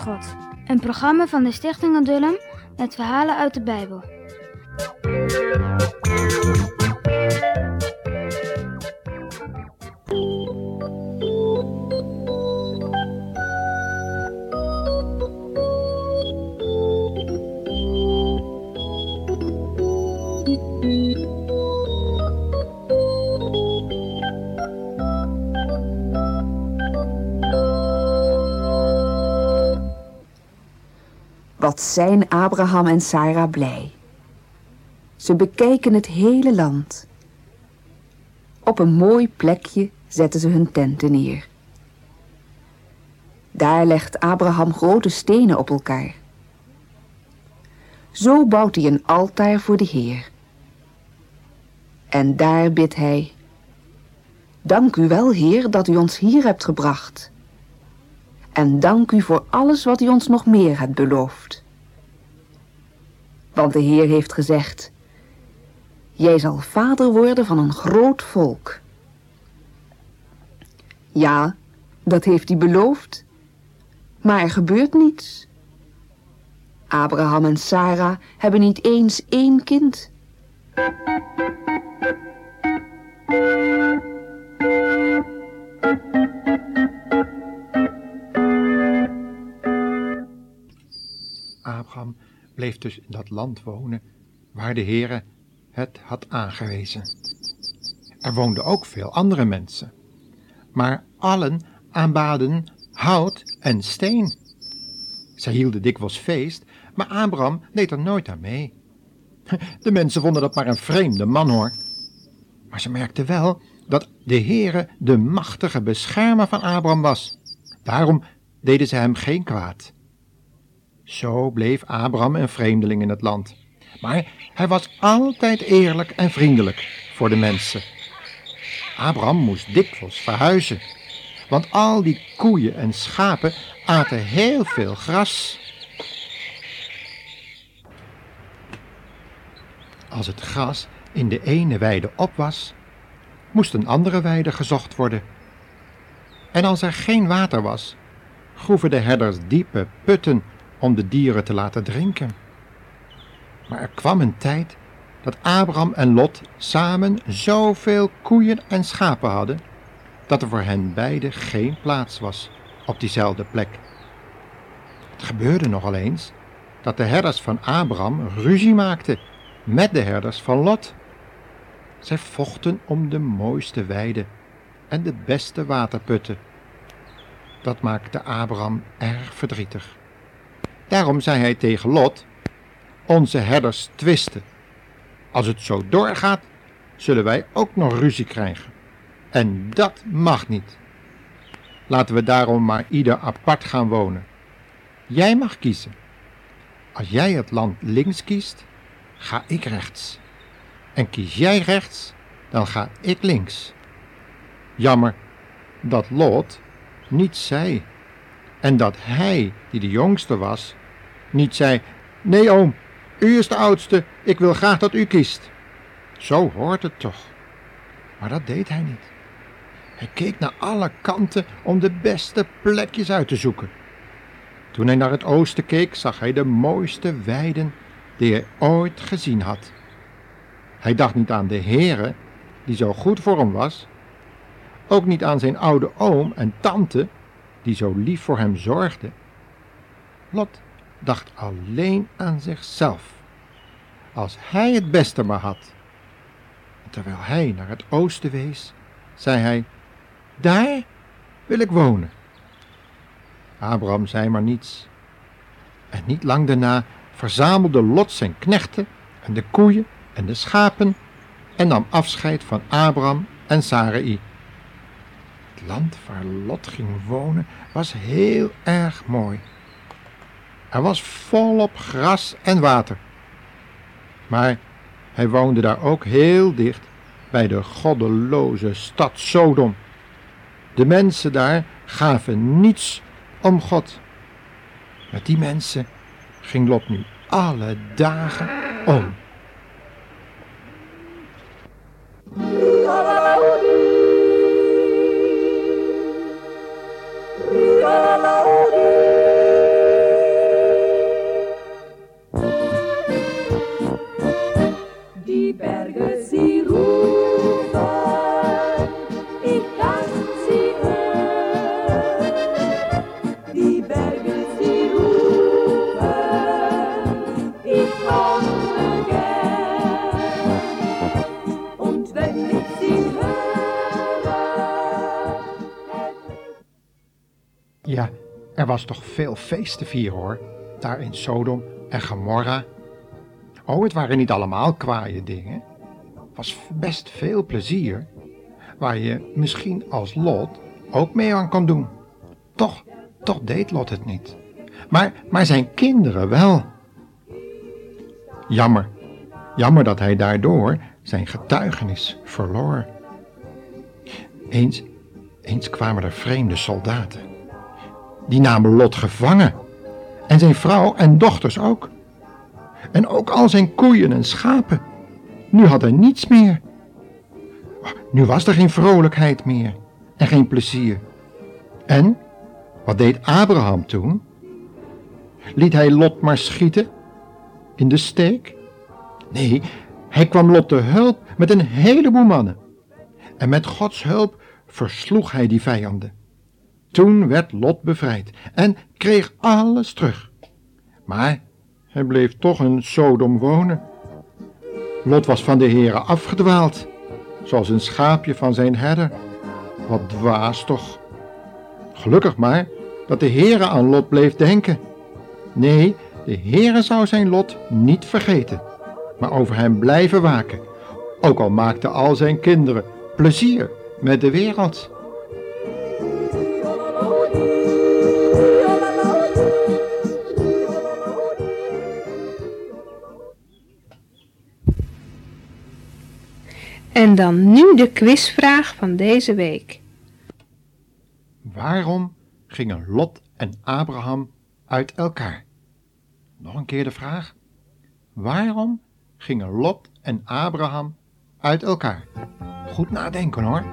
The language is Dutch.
God. Een programma van de Stichting Adullam met verhalen uit de Bijbel. Wat zijn Abraham en Sarah blij. Ze bekijken het hele land. Op een mooi plekje zetten ze hun tenten neer. Daar legt Abraham grote stenen op elkaar. Zo bouwt hij een altaar voor de Heer. En daar bidt hij... Dank u wel, Heer, dat u ons hier hebt gebracht. En dank u voor alles wat u ons nog meer hebt beloofd. Want de Heer heeft gezegd... Jij zal vader worden van een groot volk. Ja, dat heeft hij beloofd. Maar er gebeurt niets. Abraham en Sarah hebben niet eens één kind. Bleef dus in dat land wonen waar de Heere het had aangewezen. Er woonden ook veel andere mensen, maar allen aanbaden hout en steen. Zij hielden dikwijls feest, maar Abraham deed er nooit aan mee. De mensen vonden dat maar een vreemde man hoor. Maar ze merkten wel dat de Heere de machtige beschermer van Abraham was. Daarom deden ze hem geen kwaad. Zo bleef Abraham een vreemdeling in het land. Maar hij was altijd eerlijk en vriendelijk voor de mensen. Abraham moest dikwijls verhuizen, want al die koeien en schapen aten heel veel gras. Als het gras in de ene weide op was, moest een andere weide gezocht worden. En als er geen water was, groeven de herders diepe putten om de dieren te laten drinken. Maar er kwam een tijd dat Abraham en Lot samen zoveel koeien en schapen hadden, dat er voor hen beiden geen plaats was op diezelfde plek. Het gebeurde nogal eens dat de herders van Abraham ruzie maakten met de herders van Lot. Zij vochten om de mooiste weiden en de beste waterputten. Dat maakte Abraham erg verdrietig. Daarom zei hij tegen Lot: Onze herders twisten. Als het zo doorgaat, zullen wij ook nog ruzie krijgen. En dat mag niet. Laten we daarom maar ieder apart gaan wonen. Jij mag kiezen. Als jij het land links kiest, ga ik rechts. En kies jij rechts, dan ga ik links. Jammer dat Lot niet zei. En dat hij, die de jongste was, niet zei: Nee, oom, u is de oudste, ik wil graag dat u kiest. Zo hoort het toch. Maar dat deed hij niet. Hij keek naar alle kanten om de beste plekjes uit te zoeken. Toen hij naar het oosten keek, zag hij de mooiste weiden die hij ooit gezien had. Hij dacht niet aan de Heere, die zo goed voor hem was, ook niet aan zijn oude oom en tante, die zo lief voor hem zorgden. Lot dacht alleen aan zichzelf. Als hij het beste maar had. terwijl hij naar het oosten wees, zei hij: Daar wil ik wonen. Abraham zei maar niets. En niet lang daarna verzamelde Lot zijn knechten en de koeien en de schapen en nam afscheid van Abraham en Sarai. Het land waar Lot ging wonen was heel erg mooi. Er was volop gras en water. Maar hij woonde daar ook heel dicht bij de goddeloze stad Sodom. De mensen daar gaven niets om God. Met die mensen ging Lot nu alle dagen om. Ja, er was toch veel feest te hoor, daar in Sodom en Gomorra. Oh, het waren niet allemaal kwaaie dingen. Was best veel plezier, waar je misschien als Lot ook mee aan kon doen. Toch, toch deed Lot het niet. Maar, maar zijn kinderen wel. Jammer, jammer dat hij daardoor zijn getuigenis verloor. Eens, eens kwamen er vreemde soldaten. Die namen Lot gevangen. En zijn vrouw en dochters ook. En ook al zijn koeien en schapen. Nu had hij niets meer. Nu was er geen vrolijkheid meer en geen plezier. En wat deed Abraham toen? Liet hij Lot maar schieten? In de steek? Nee, hij kwam Lot te hulp met een heleboel mannen. En met Gods hulp versloeg hij die vijanden. Toen werd Lot bevrijd en kreeg alles terug. Maar hij bleef toch in Sodom wonen. Lot was van de heren afgedwaald, zoals een schaapje van zijn herder. Wat dwaas toch. Gelukkig maar dat de heren aan Lot bleef denken. Nee, de heren zou zijn Lot niet vergeten, maar over hem blijven waken. Ook al maakten al zijn kinderen plezier met de wereld. En dan nu de quizvraag van deze week. Waarom gingen Lot en Abraham uit elkaar? Nog een keer de vraag. Waarom gingen Lot en Abraham uit elkaar? Goed nadenken hoor.